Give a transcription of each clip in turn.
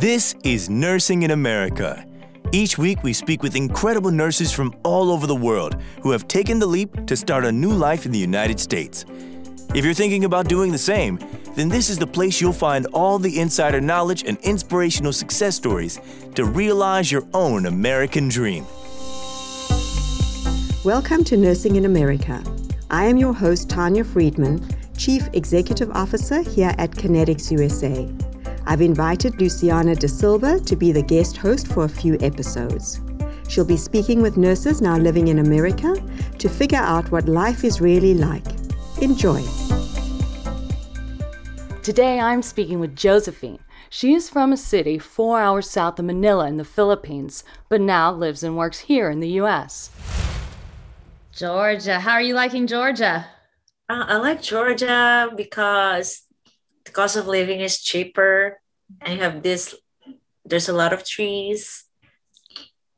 This is Nursing in America. Each week, we speak with incredible nurses from all over the world who have taken the leap to start a new life in the United States. If you're thinking about doing the same, then this is the place you'll find all the insider knowledge and inspirational success stories to realize your own American dream. Welcome to Nursing in America. I am your host, Tanya Freedman, Chief Executive Officer here at Connetics USA. I've invited Luciana De Silva to be the guest host for a few episodes. She'll be speaking with nurses now living in America to figure out what life is really like. Enjoy. Today I'm speaking with Josephine. She is from a city four hours south of Manila in the Philippines, but now lives and works here in the US. Georgia, how are you liking Georgia? Uh, I like Georgia because the cost of living is cheaper and you have this there's a lot of trees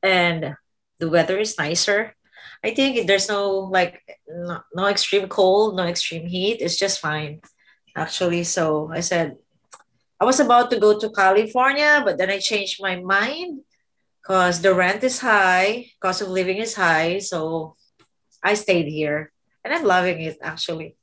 and the weather is nicer. I think there's no like no, no extreme cold no extreme heat. It's just fine actually. So i said i was about to go to california but then i changed my mind because the rent is high cost of living is high so i stayed here. And i'm loving it actually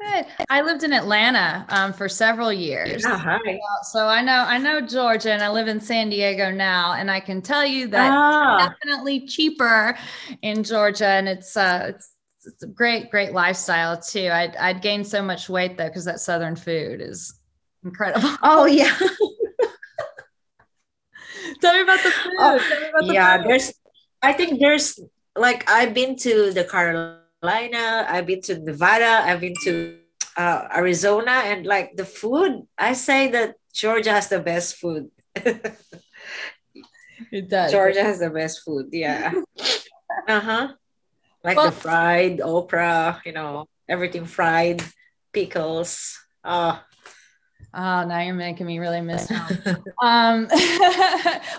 Good. I lived in Atlanta um, for several years. Yeah, hi. So I know I know Georgia, and I live in San Diego now, and I can tell you that ah. definitely cheaper in Georgia, and it's uh, it's, it's a great great lifestyle too. I'd I'd gained so much weight though because that southern food is incredible. Oh yeah. tell me about the food. Oh, about the yeah, food. there's. I think there's like I've been to the Carolina Carolina, I've been to Nevada, I've been to uh, Arizona, and like the food, I say that Georgia has the best food. it does. Georgia has the best food. Yeah. uh huh. Like well, the fried okra, you know, everything fried, pickles. Oh. Oh, now you're making me really miss um,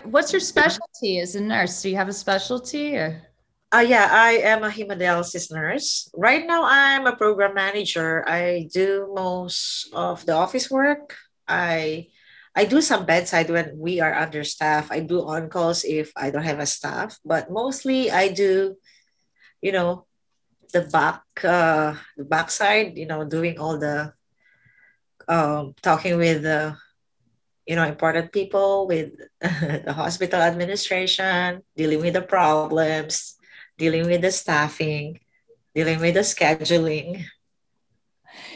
what's your specialty as a nurse? Do you have a specialty or? Uh, yeah, I am a hemodialysis nurse. Right now, I'm a program manager. I do most of the office work. I I do some bedside when we are understaffed. I do on calls if I don't have a staff, but mostly I do, you know, the back uh, the backside. You know, doing all the um, talking with the you know important people with the hospital administration, dealing with the problems dealing with the staffing, dealing with the scheduling.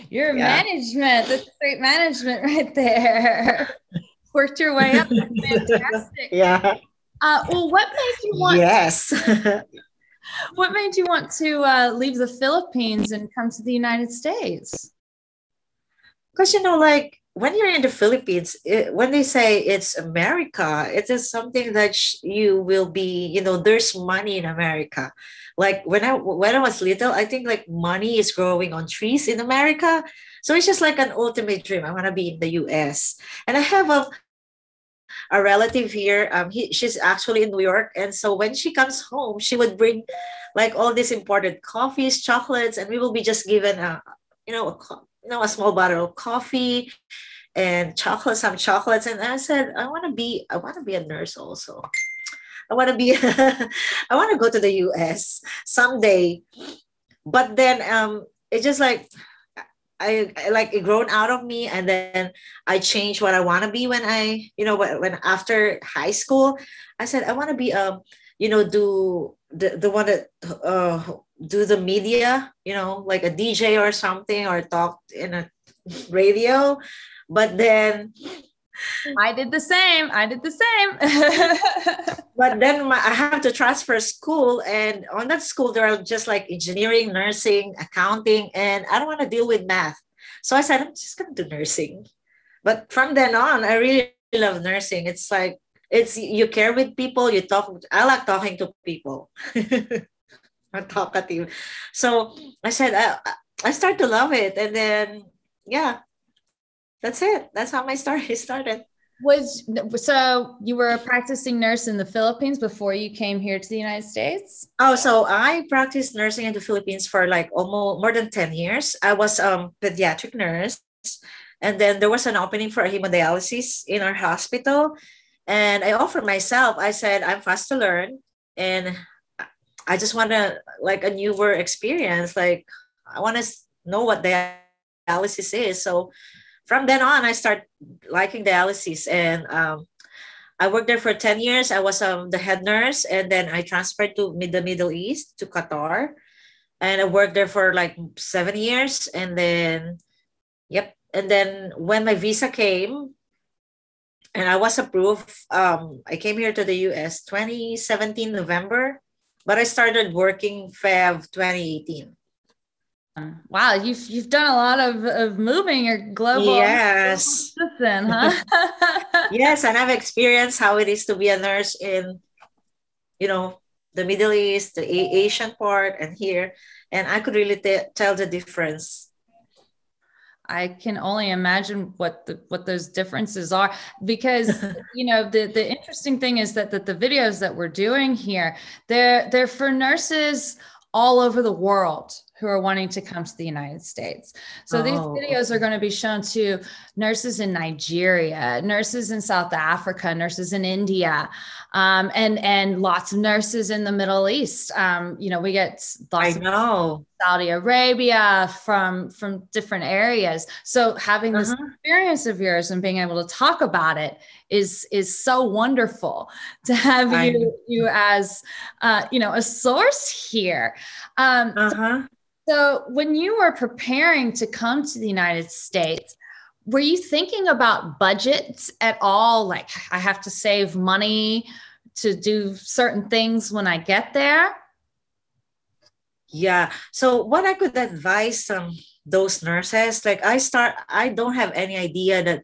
Your yeah. management, that's great management right there. Worked your way up. fantastic. Yeah. Uh, well, what made you want? Yes. what made you want to uh, leave the Philippines and come to the United States? Because you know, like when you're in the Philippines, it, when they say it's America, it is something that sh- you will be, you know, there's money in America. Like when I when I was little, I think like money is growing on trees in America. So it's just like an ultimate dream. I want to be in the US. And I have a a relative here. Um, he, she's actually in New York, and so when she comes home, she would bring like all these imported coffees, chocolates, and we will be just given a, you know, a, you know, a small bottle of coffee and chocolate, some chocolates. And I said, I want to be, I want to be a nurse also. I want to be, I want to go to the US someday. But then um, it's just like, I, I like it grown out of me and then I changed what I want to be when I, you know, when, when after high school, I said, I want to be, um, you know, do the, the one that uh, do the media, you know, like a DJ or something, or talk in a radio. But then I did the same. I did the same. but then my, I have to transfer school, and on that school there are just like engineering, nursing, accounting, and I don't want to deal with math. So I said I'm just gonna do nursing. But from then on, I really love nursing. It's like it's you care with people. You talk. I like talking to people. I talkative. So I said, I, I start to love it. And then, yeah, that's it. That's how my story started. Was so you were a practicing nurse in the Philippines before you came here to the United States? Oh, so I practiced nursing in the Philippines for like almost more than 10 years. I was a um, pediatric nurse and then there was an opening for a hemodialysis in our hospital and i offered myself i said i'm fast to learn and i just want to like a newer experience like i want to know what dialysis is so from then on i start liking dialysis and um, I worked there for 10 years. I was um, the head nurse, and then I transferred to the Middle East, to Qatar. And I worked there for like seven years. And then, yep. And then when my visa came, and I was approved, um, I came here to the US 2017 November, but I started working Feb 2018. Wow, you've you've done a lot of, of moving your global yes citizen, huh? yes, and I've experienced how it is to be a nurse in, you know, the Middle East, the Asian part, and here, and I could really t- tell the difference. I can only imagine what the what those differences are because you know the the interesting thing is that that the videos that we're doing here they're they're for nurses all over the world who are wanting to come to the United States. So oh, these videos are going to be shown to nurses in Nigeria, nurses in South Africa, nurses in India, um, and and lots of nurses in the Middle East. Um, you know, we get lots I know. Saudi Arabia from from different areas. So having this uh-huh. experience of yours and being able to talk about it is is so wonderful to have I you you as uh, you know a source here. Um, uh-huh. So, when you were preparing to come to the United States, were you thinking about budgets at all? Like, I have to save money to do certain things when I get there? Yeah. So, what I could advise um, those nurses, like, I start, I don't have any idea that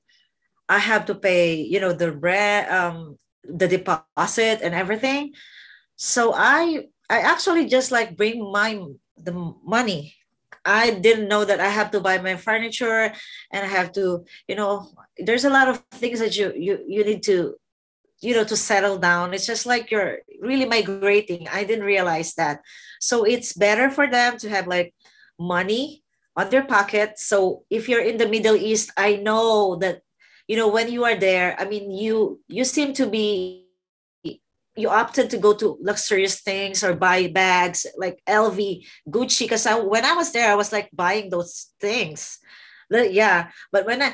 I have to pay, you know, the rent, um, the deposit and everything. So, I, I actually just like bring my the money. I didn't know that i have to buy my furniture and i have to you know there's a lot of things that you you you need to you know to settle down. It's just like you're really migrating. I didn't realize that. So it's better for them to have like money on their pocket. So if you're in the middle east i know that you know when you are there i mean you you seem to be you opted to go to luxurious things or buy bags like LV, Gucci. Because I, when I was there, I was like buying those things. Yeah, but when I,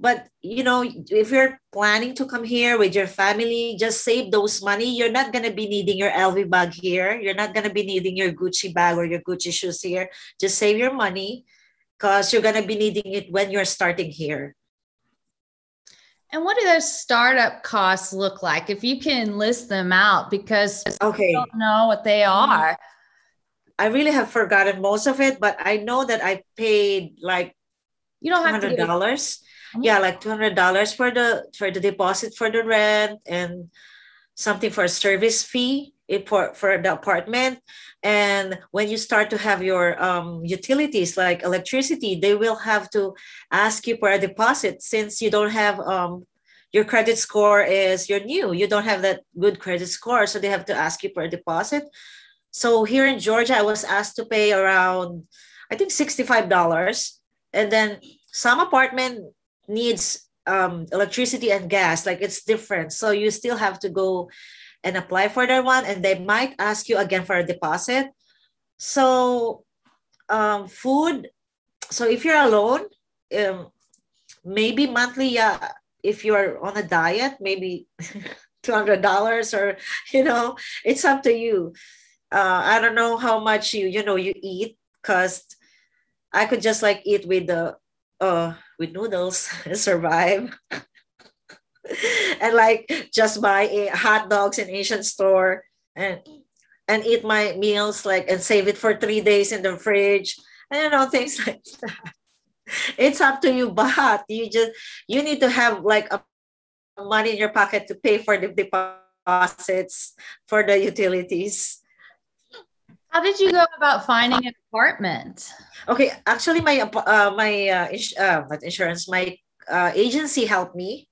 but you know, if you're planning to come here with your family, just save those money. You're not gonna be needing your LV bag here. You're not gonna be needing your Gucci bag or your Gucci shoes here. Just save your money, because you're gonna be needing it when you're starting here. And what do those startup costs look like? If you can list them out, because okay, don't know what they mm-hmm. are. I really have forgotten most of it, but I know that I paid like you don't have hundred dollars. Mm-hmm. Yeah, like two hundred dollars for the for the deposit for the rent and something for a service fee for for the apartment. And when you start to have your um, utilities like electricity, they will have to ask you for a deposit since you don't have um, your credit score is you're new, you don't have that good credit score, so they have to ask you for a deposit. So here in Georgia, I was asked to pay around, I think $65. And then some apartment needs um, electricity and gas, like it's different. So you still have to go and apply for that one and they might ask you again for a deposit. So um, food so if you're alone um, maybe monthly yeah if you're on a diet maybe $200 or you know it's up to you. Uh, i don't know how much you you know you eat because i could just like eat with the uh with noodles and survive and like just buy a hot dogs in Asian store and and eat my meals like and save it for three days in the fridge and you know things like that. It's up to you, but you just you need to have like a money in your pocket to pay for the deposits for the utilities. How did you go about finding an apartment? Okay, actually, my uh, my uh, ins- uh, not insurance, my uh, agency helped me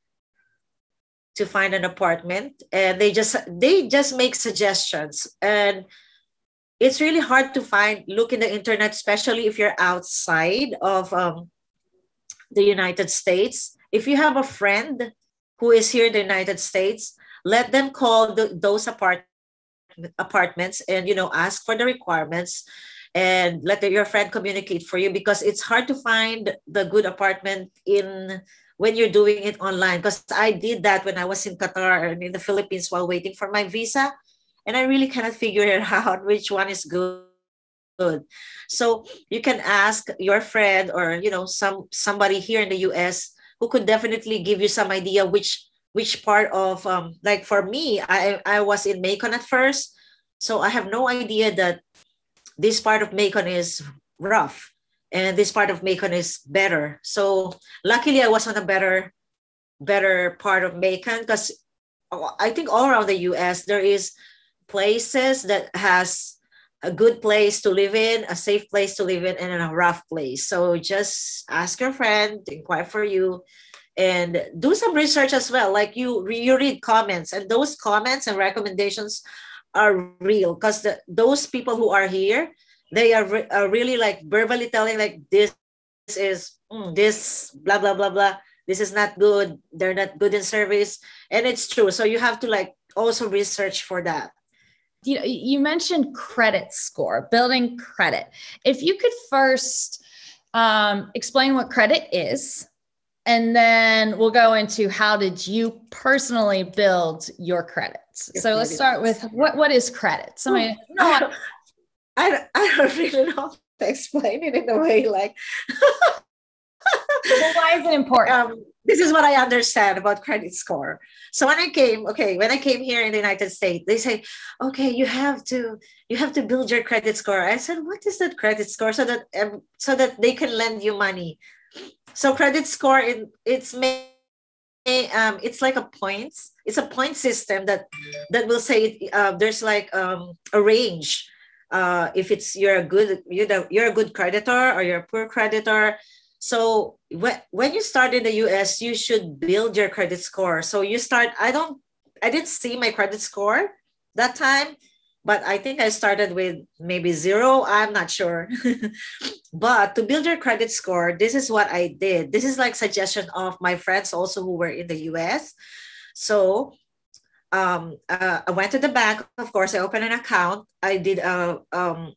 to find an apartment and they just they just make suggestions and it's really hard to find look in the internet especially if you're outside of um, the United States. If you have a friend who is here in the United States, let them call the, those apart, apartments and you know ask for the requirements and let the, your friend communicate for you because it's hard to find the good apartment in when you're doing it online because i did that when i was in qatar and in the philippines while waiting for my visa and i really cannot figure it out which one is good. So you can ask your friend or you know some somebody here in the us who could definitely give you some idea which which part of um like for me i i was in macon at first. So i have no idea that this part of macon is rough and this part of macon is better so luckily i was on a better better part of macon because oh, i think all around the us there is places that has a good place to live in, a safe place to live in, and a rough place. So just ask your friend, inquire for you, and do some research as well. Like you, you read comments, and those comments and recommendations are real because those people who are here, they are, re- are really like verbally telling like this is mm, this blah blah blah blah. This is not good. They're not good in service, and it's true. So you have to like also research for that. You know you mentioned credit score building credit. If you could first um, explain what credit is and then we'll go into how did you personally build your credits. So let's start with what what is credit? Somebody no, I, don't, I, don't, really know how to explain it in a way like well, why is it important um, this is what I understand about credit score. So when I came, okay, when I came here in the United States, they say, okay, you have to you have to build your credit score. I said, what is that credit score? So that um, so that they can lend you money. So credit score in it's may um it's like a points. It's a point system that that will say uh, there's like um a range. Uh, if it's you're a good you're a good creditor or you're a poor creditor so when, when you start in the US, you should build your credit score. So you start, I don't, I didn't see my credit score that time, but I think I started with maybe zero. I'm not sure. but to build your credit score, this is what I did. This is like suggestion of my friends also who were in the US. So um, uh, I went to the bank. Of course, I opened an account. I did a um,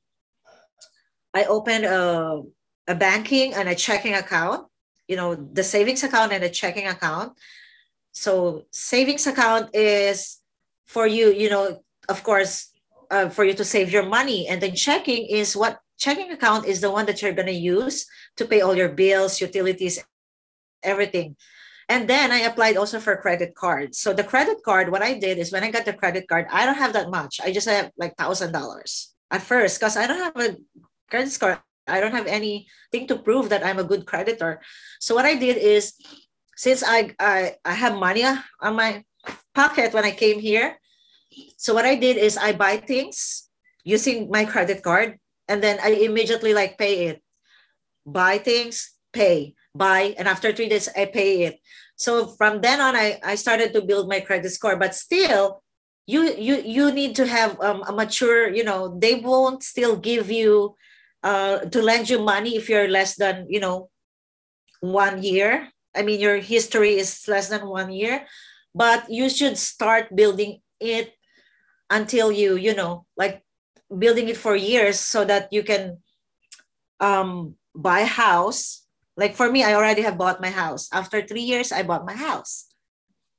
I opened a a banking and a checking account, you know, the savings account and a checking account. So savings account is for you, you know, of course, uh, for you to save your money. And then checking is what checking account is the one that you're to use to pay all your bills, utilities, everything. And then I applied also for credit cards. So the credit card, what I did is when I got the credit card, I don't have that much. I just have like thousand dollars at first because I don't have a credit score. I don't have anything to prove that I'm a good creditor. So what I did is, since I I, I have money uh, on my pocket when I came here, so what I did is I buy things using my credit card, and then I immediately like pay it. Buy things, pay, buy, and after three days I pay it. So from then on, I, I started to build my credit score, but still, you you you need to have um, a mature. You know, they won't still give you uh, to lend you money if you're less than you know one year i mean your history is less than one year but you should start building it until you you know like building it for years so that you can um, buy a house like for me i already have bought my house. After three years i bought my house.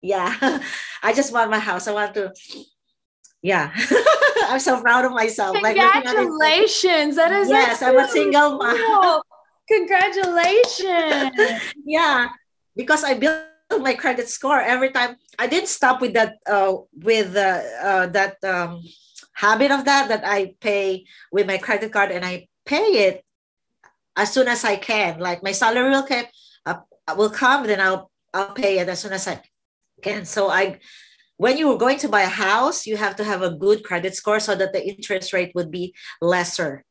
Yeah. I just want my house. I want to yeah. I'm so proud of myself. Congratulations. That is yes i'm a single mom. Congratulations. Yeah. Because i built my credit score every time. I didn't stop with that uh, with uh, uh, that um, habit of that that i pay with my credit card and i pay it as soon as i can like my salary will come uh, will come then i'll i'll pay it as soon as i can so i when you were going to buy a house, you have to have a good credit score so that the interest rate would be lesser.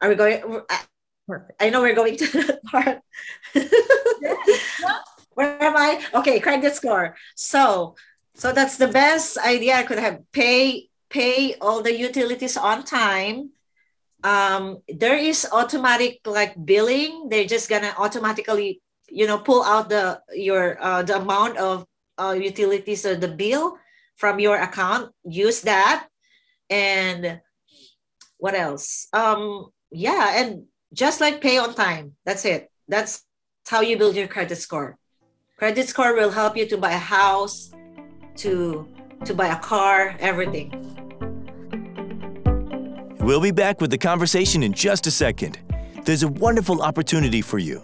Are we going? Perfect. I know we're going to that part. Where am I? Okay, credit score. So, so that's the best idea I could have. Pay pay all the utilities on time. Um, there is automatic like billing. They're just gonna automatically, you know, pull out the your uh, the amount of uh, utilities or the bill from your account. Use that, and what else? Um, yeah, and just like pay on time. That's it. That's how you build your credit score. Credit score will help you to buy a house, to to buy a car, everything. We'll be back with the conversation in just a second. There's a wonderful opportunity for you.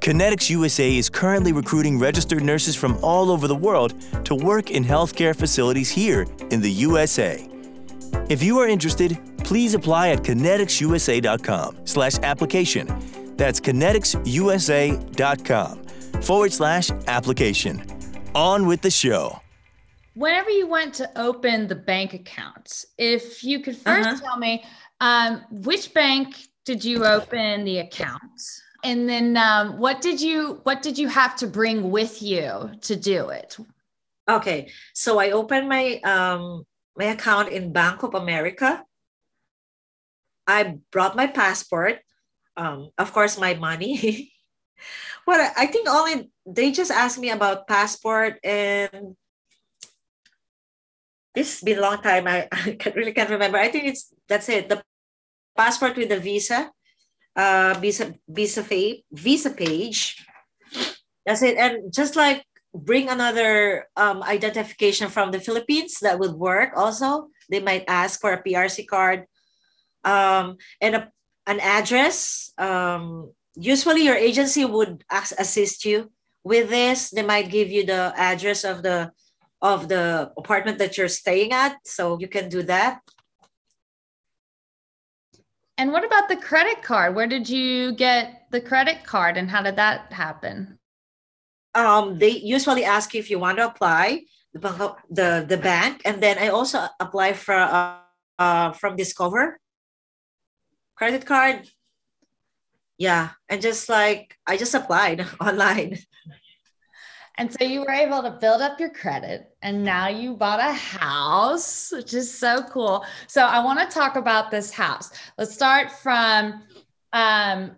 Connetics USA is currently recruiting registered nurses from all over the world to work in healthcare facilities here in the USA. If you are interested, please apply at conneticsusa.com slash application. That's conneticsusa.com forward slash application. On with the show. Whenever you went to open the bank accounts, if you could 1st uh-huh. tell me um, which bank did you open the account? And then um, what did you what did you have to bring with you to do it? Okay, so I opened my um, my account in Bank of America. I brought my passport, um, of course, my money. but I think only they just asked me about passport and it's been a long time. I, I really can't remember. I think it's that's it. The passport with the visa, uh, visa visa page, visa page. That's it. And just like bring another um, identification from the Philippines that would work. Also, they might ask for a PRC card um, and a, an address. Um, usually, your agency would assist you with this. They might give you the address of the of the apartment that you're staying at, so you can do that. And what about the credit card? Where did you get the credit card, and how did that happen? Um, they usually ask you if you want to apply the the, the bank, and then I also apply for uh, uh, from Discover credit card. Yeah, and just like I just applied online. And so you were able to build up your credit and now you bought a house, which is so cool. So I want to talk about this house. Let's start from um,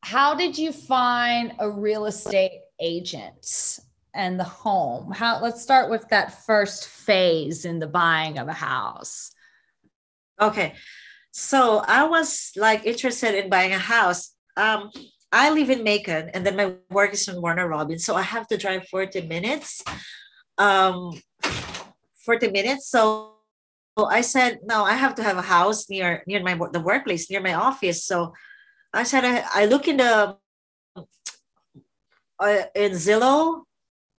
how did you find a real estate agent and the home? How let's start with that first phase in the buying of a house. Okay. So I was like interested in buying a house. Um, I live in Macon and then my work is in Warner Robins. So I have to drive 40 minutes. Um 40 minutes. So I said, no, I have to have a house near near my the workplace, near my office. So I said I, I look in the uh, in Zillow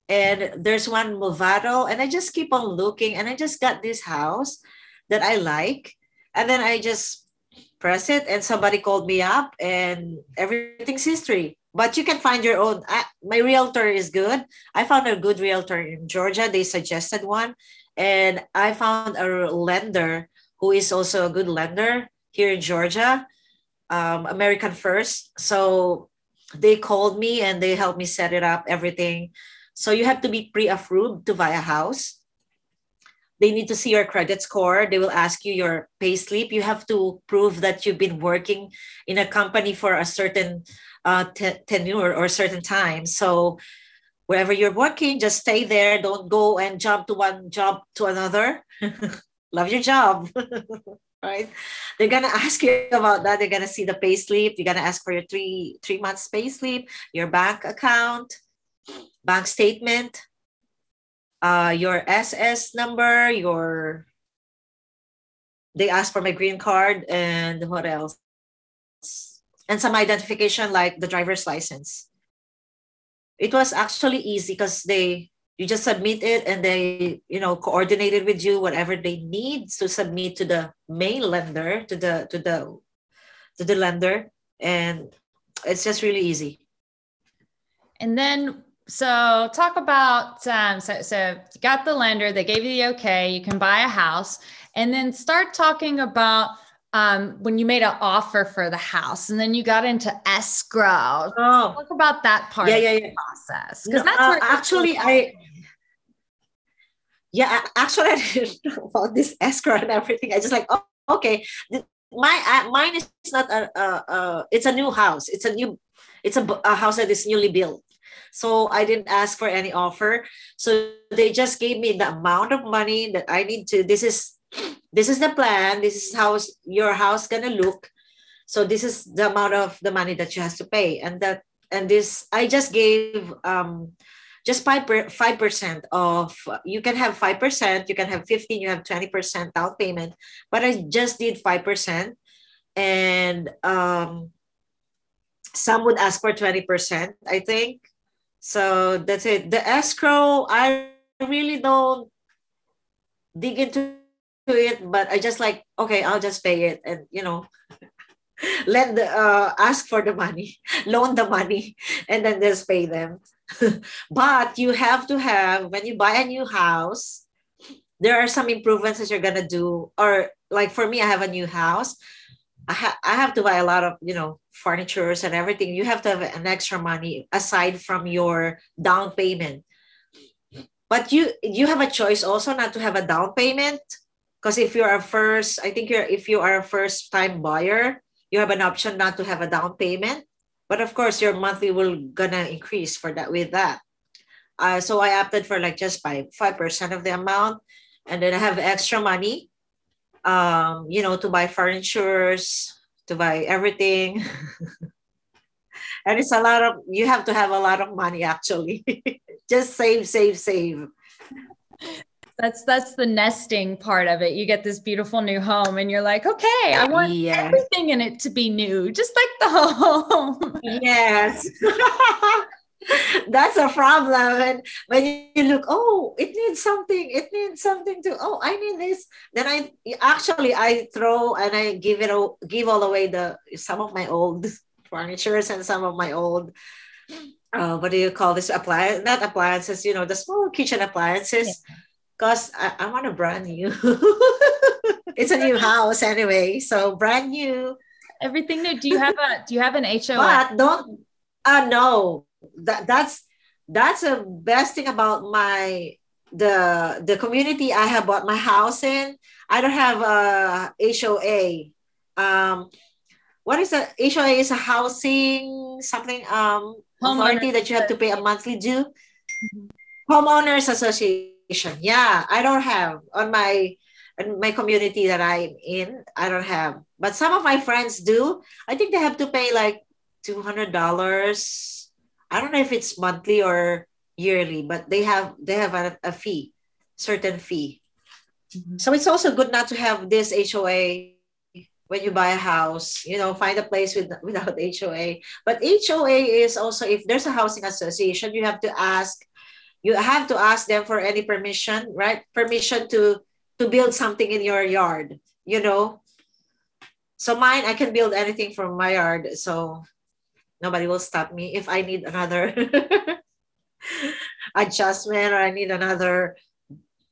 and there's one Movado and I just keep on looking and I just got this house that I like and then I just press it and somebody called me up and everything's history. But you can find your own I, my realtor is good. I found a good realtor in georgia. They suggested one. And i found a lender who is also a good lender here in georgia um, american first. So they called me and they helped me set it up everything. So you have to be pre-approved to buy a house they need to see your credit score. They will ask you your pay slip. You have to prove that you've been working in a company for a certain uh, tenure or certain time. So wherever you're working just stay there. Don't go and jump to one job to another. Love your job. Right? They're gonna ask you about that. They're gonna see the pay slip. You're gonna ask for your three three months pay slip your bank account bank statement uh, your SS number, your they ask for my green card and what else? And some identification like the driver's license. It was actually easy because they you just submit it and they you know coordinated with you whatever they need to submit to the main lender to the to the to the lender and it's just really easy and then so talk about um, so so you got the lender, they gave you the okay, you can buy a house, and then start talking about um, when you made an offer for the house, and then you got into escrow. Oh, talk about that part yeah, yeah, yeah. process because no, that's uh, actually I. Yeah, actually, I didn't know about this escrow and everything. I just like, oh, okay. my uh, mine is not a, a, a, it's a new house it's a new it's a, a house that is newly built so i didn't ask for any offer. So they just gave me the amount of money that i need to this is this is the plan. This is how your house gonna look. So this is the amount of the money that you have to pay. And that and this i just gave um just 5 five percent of you can have five percent you can have 15 you have 20 percent down payment. But i just did five percent. And um some would ask for 20 percent i think so that's it. The escrow i really don't dig into it but i just like okay i'll just pay it and you know lend uh, ask for the money loan the money and then just pay them. But you have to have when you buy a new house there are some improvements that you're gonna do or like for me i have a new house I, ha- I have to buy a lot of you know furnitures and everything. You have to have an extra money aside from your down payment. But you you have a choice also not to have a down payment because if you're a first i think you're if you are a first time buyer you have an option not to have a down payment. But of course, your monthly will gonna increase for that with that. Uh, so I opted for like just by five percent of the amount, and then I have extra money, um, you know, to buy furnitures, to buy everything. and it's a lot of you have to have a lot of money actually. just save, save, save that's that's the nesting part of it you get this beautiful new home and you're like okay i want yes. everything in it to be new just like the home yes that's a problem and when you look oh it needs something it needs something to oh i need this then i actually i throw and i give it all give all away the some of my old furnitures and some of my old uh, what do you call this appliance not appliances you know the small kitchen appliances yeah because I, I want a brand new. it's a new house anyway, so brand new. Everything new. Do you have a Do you have an HOA? But don't. Uh no. That that's that's the best thing about my the the community I have bought my house in. I don't have a HOA. Um, what is a HOA? Is a housing something um authority that you have to pay a monthly due. Mm-hmm. Homeowners Association yeah, I don't have on my in my community that I'm in. I don't have, but some of my friends do. I think they have to pay like two hundred dollars. I don't know if it's monthly or yearly, but they have they have a, a fee, certain fee. Mm-hmm. So it's also good not to have this HOA when you buy a house. You know, find a place with without HOA. But HOA is also if there's a housing association, you have to ask you have to ask them for any permission, right? Permission to to build something in your yard, you know. So mine, I can build anything from my yard, so nobody will stop me if I need another adjustment or I need another,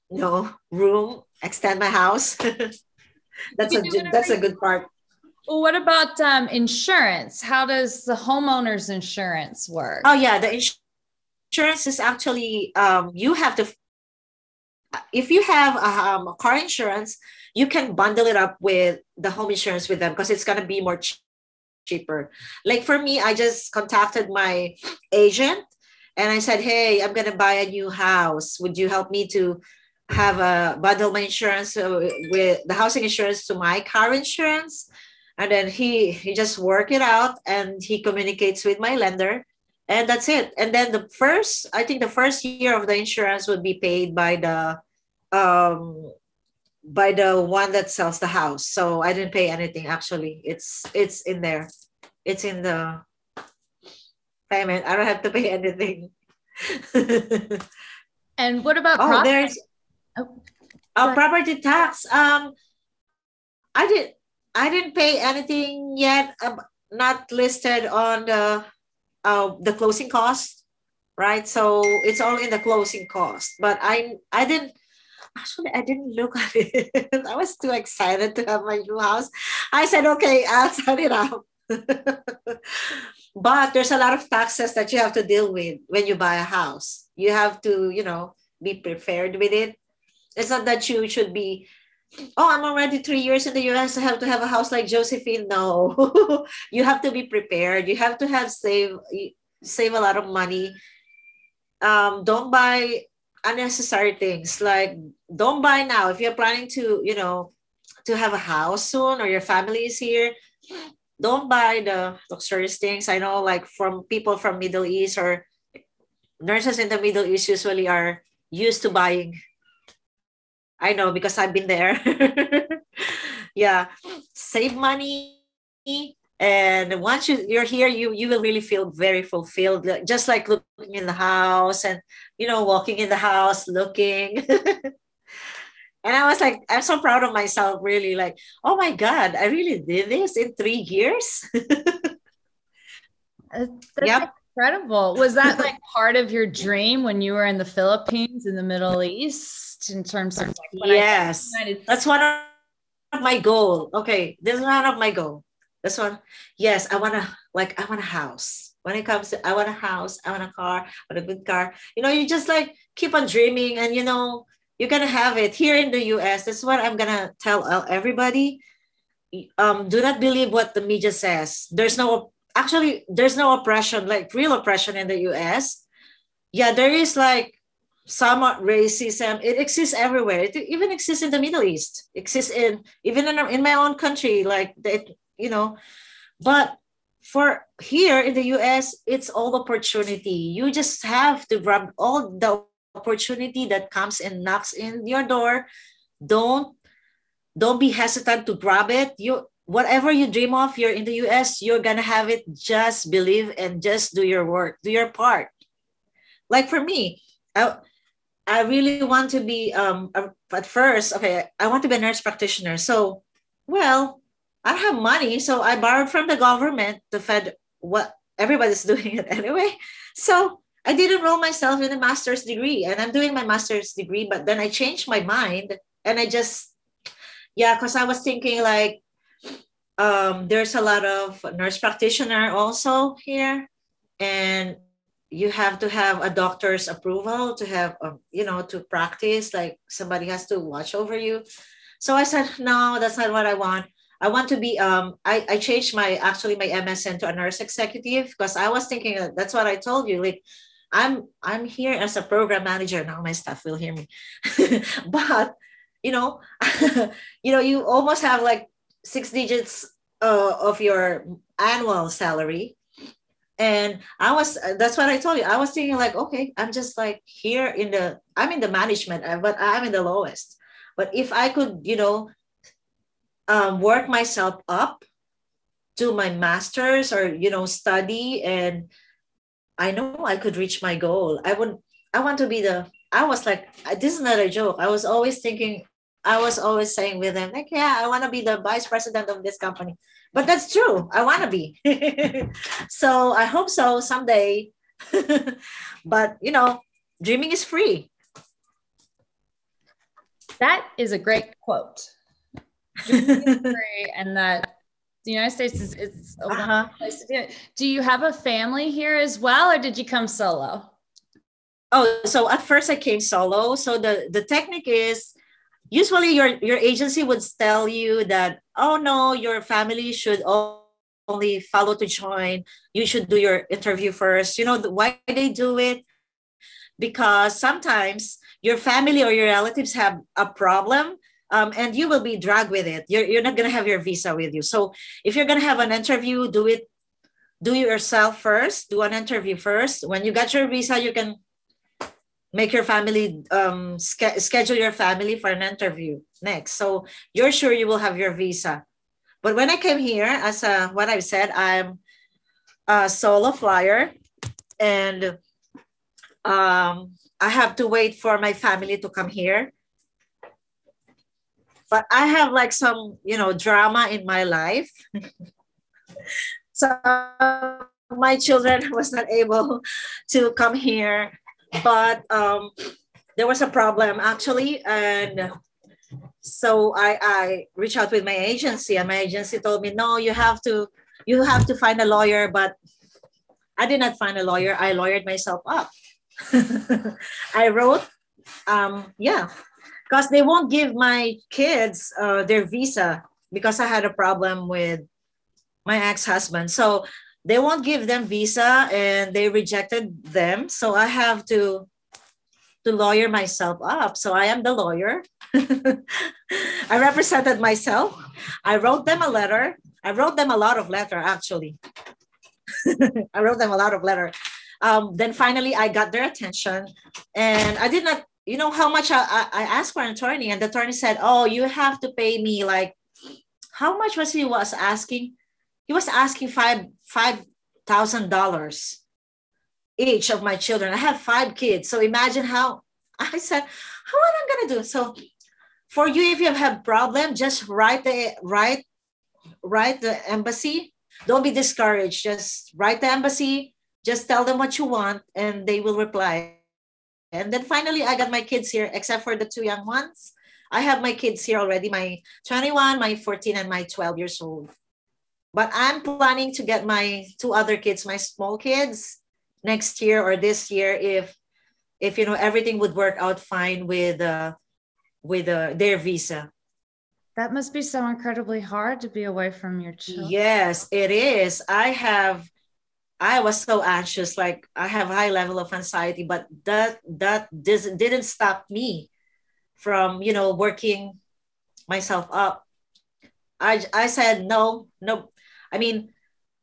you know, room, extend my house. that's a that's a good part. Well, what about um, insurance? How does the homeowner's insurance work? Oh yeah, the insurance insurance is actually um, you have to if you have a, um, car insurance you can bundle it up with the home insurance with them because it's going to be more ch- cheaper. Like for me i just contacted my agent and i said hey i'm going to buy a new house. Would you help me to have a bundle my insurance with the housing insurance to my car insurance? And then he he just work it out and he communicates with my lender and that's it. And then the first i think the first year of the insurance would be paid by the um by the one that sells the house so i didn't pay anything actually it's it's in there it's in the payment i don't have to pay anything and what about oh property? there's oh, uh, property tax um i did i didn't pay anything yet um, not listed on the uh, the closing cost, right? So it's all in the closing cost. But I I didn't actually I didn't look at it. I was too excited to have my new house. I said, okay, I'll set it up. but there's a lot of taxes that you have to deal with when you buy a house. You have to, you know, be prepared with it. It's not that you should be oh, I'm already three years in the US. I have to have a house like Josephine. No, you have to be prepared. You have to have save save a lot of money. Um, don't buy unnecessary things. Like don't buy now. If you're planning to you know to have a house soon or your family is here don't buy the luxurious things. I know like from people from middle east or nurses in the middle east usually are used to buying. I know because i've been there. Yeah. Save money and once you, you're here you you will really feel very fulfilled just like looking in the house and you know walking in the house looking. And i was like i'm so proud of myself really like oh my god i really did this in three years? That's yep. incredible. Was that like part of your dream when you were in the philippines in the middle east in terms of like yes. That's one of my goal. Okay this is one of my goal this one, yes, I want to like I want a house. When it comes to I want a house, I want a car, I want a good car. You know, you just like keep on dreaming, and you know you're gonna have it here in the U.S. That's what I'm gonna tell everybody. Um, do not believe what the media says. There's no actually there's no oppression like real oppression in the U.S. Yeah, there is like some racism. It exists everywhere. It even exists in the Middle East. Exists in even in, in my own country. Like it, you know? But for here in the us it's all opportunity. You just have to grab all the opportunity that comes and knocks in your door. Don't don't be hesitant to grab it. You whatever you dream of you're in the us you're gonna have it. Just believe and just do your work do your part. Like for me i i really want to be um at first okay i want to be a nurse practitioner. So well I have money, so I borrowed from the government to fed what everybody's doing it anyway. So I did enroll myself in a master's degree, and I'm doing my master's degree. But then I changed my mind, and I just yeah, because I was thinking like um, there's a lot of nurse practitioner also here, and you have to have a doctor's approval to have um, you know to practice. Like somebody has to watch over you. So I said, no, that's not what I want. I want to be um I, I changed my actually my MSN to a nurse executive because I was thinking that's what I told you like I'm I'm here as a program manager. Now my staff will hear me. But you know you know you almost have like six digits uh, of your annual salary. And I was that's what I told you. I was thinking like okay I'm just like here in the I'm in the management uh, but I'm in the lowest. But if I could you know um, work myself up do my master's or you know study and i know i could reach my goal. I would i want to be the i was like this is not a joke. I was always thinking i was always saying with them like yeah i want to be the vice president of this company. But that's true. I want to be. So i hope so someday. But you know dreaming is free. That is a great quote and that the United States is it's a uh-huh. place to do it. Do you have a family here as well, or did you come solo? Oh, so at first I came solo. So the the technique is usually your your agency would tell you that oh no, your family should only follow to join. You should do your interview first. You know why they do it? Because sometimes your family or your relatives have a problem um, and you will be dragged with it. You're, you're not going to have your visa with you. So if you're going to have an interview, do it, do yourself first, do an interview first. When you got your visa, you can make your family, um, ske- schedule your family for an interview next. So you're sure you will have your visa. But when I came here, as a, what I've said, I'm a solo flyer and um, I have to wait for my family to come here but I have like some, you know, drama in my life. so my children was not able to come here, but um, there was a problem actually, and so I I reached out with my agency, and my agency told me, no, you have to you have to find a lawyer, but I did not find a lawyer. I lawyered myself up. I wrote, um, yeah, because they won't give my kids uh, their visa because I had a problem with my ex-husband. So they won't give them visa and they rejected them. So I have to to lawyer myself up. So I am the lawyer. I represented myself. I wrote them a letter. I wrote them a lot of letter actually. I wrote them a lot of letter. Um, then finally I got their attention and I did not, you know how much I, I, asked for an attorney and the attorney said, oh, you have to pay me like, how much was he was asking? He was asking five, $5,000 each of my children. I have five kids. So imagine how I said, how am I gonna do? So for you, if you have a problem, just write the write write the embassy. Don't be discouraged. Just write the embassy. Just tell them what you want, and they will reply. And then finally, I got my kids here, except for the two young ones. I have my kids here already, my 21, my 14, and my 12 years old. But I'm planning to get my two other kids, my small kids, next year or this year if if you know everything would work out fine with uh with uh, their visa that must be so incredibly hard to be away from your children yes it is i have i was so anxious like i have high level of anxiety but that that this didn't stop me from you know working myself up i i said no no i mean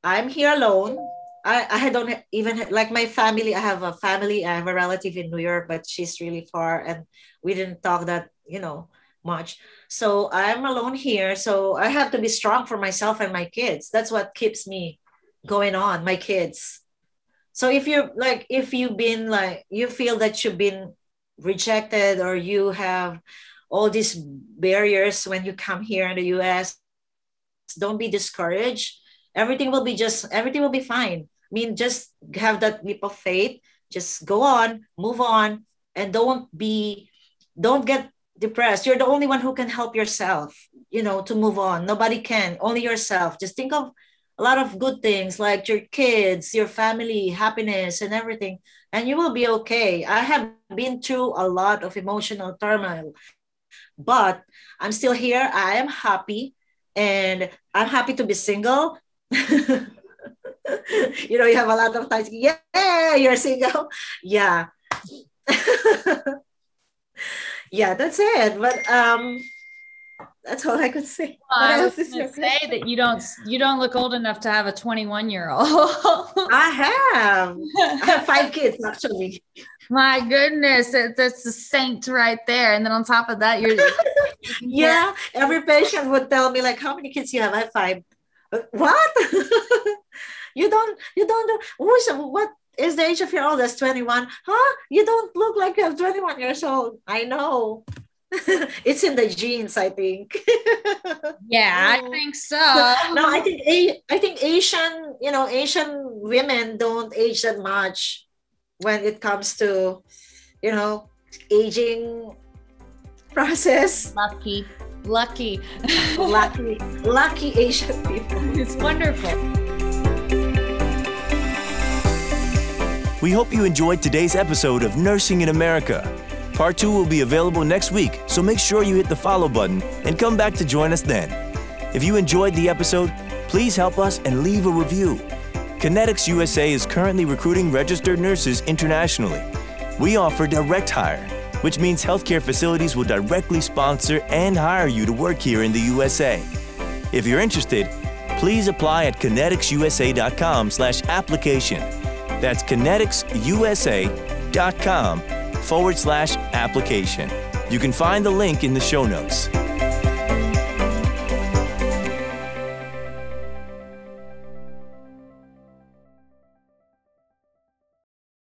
i'm here alone I, I don't even like my family. I have a family. I have a relative in New York, but she's really far, and we didn't talk that you know much. So I'm alone here. So I have to be strong for myself and my kids. That's what keeps me going on. My kids. So if you're like, if you've been like, you feel that you've been rejected or you have all these barriers when you come here in the US, don't be discouraged. Everything will be just everything will be fine. I mean just have that leap of faith. Just go on move on and don't be don't get depressed. You're the only one who can help yourself you know to move on. Nobody can only yourself. Just think of a lot of good things like your kids your family happiness and everything and you will be okay i have been through a lot of emotional turmoil but i'm still here i am happy and i'm happy to be single you know, you have a lot of times, yeah, you're single. Yeah. yeah, that's it. But um that's all I could say. Well, I was going to say that you don't you don't look old enough to have a 21 year old. I have. I have five kids actually. My goodness, that's a saint right there. And then on top of that, you're yeah. Every patient would tell me like, "How many kids you have?" I have five uh, what you don't you don't who's what is the age of your oldest 21 huh you don't look like you have 21 years old i know it's in the genes i think yeah i think so no i think i think asian you know asian women don't age that much when it comes to you know aging process lucky Lucky. lucky. Lucky Asian people. It's wonderful. We hope you enjoyed today's episode of Nursing in America. Part 2 will be available next week, so make sure you hit the follow button and come back to join us then. If you enjoyed the episode, please help us and leave a review. Connetics USA is currently recruiting registered nurses internationally. We offer direct hire which means healthcare facilities will directly sponsor and hire you to work here in the USA. If you're interested, please apply at conneticsusa.com slash application. That's conneticsusa.com forward slash application. You can find the link in the show notes.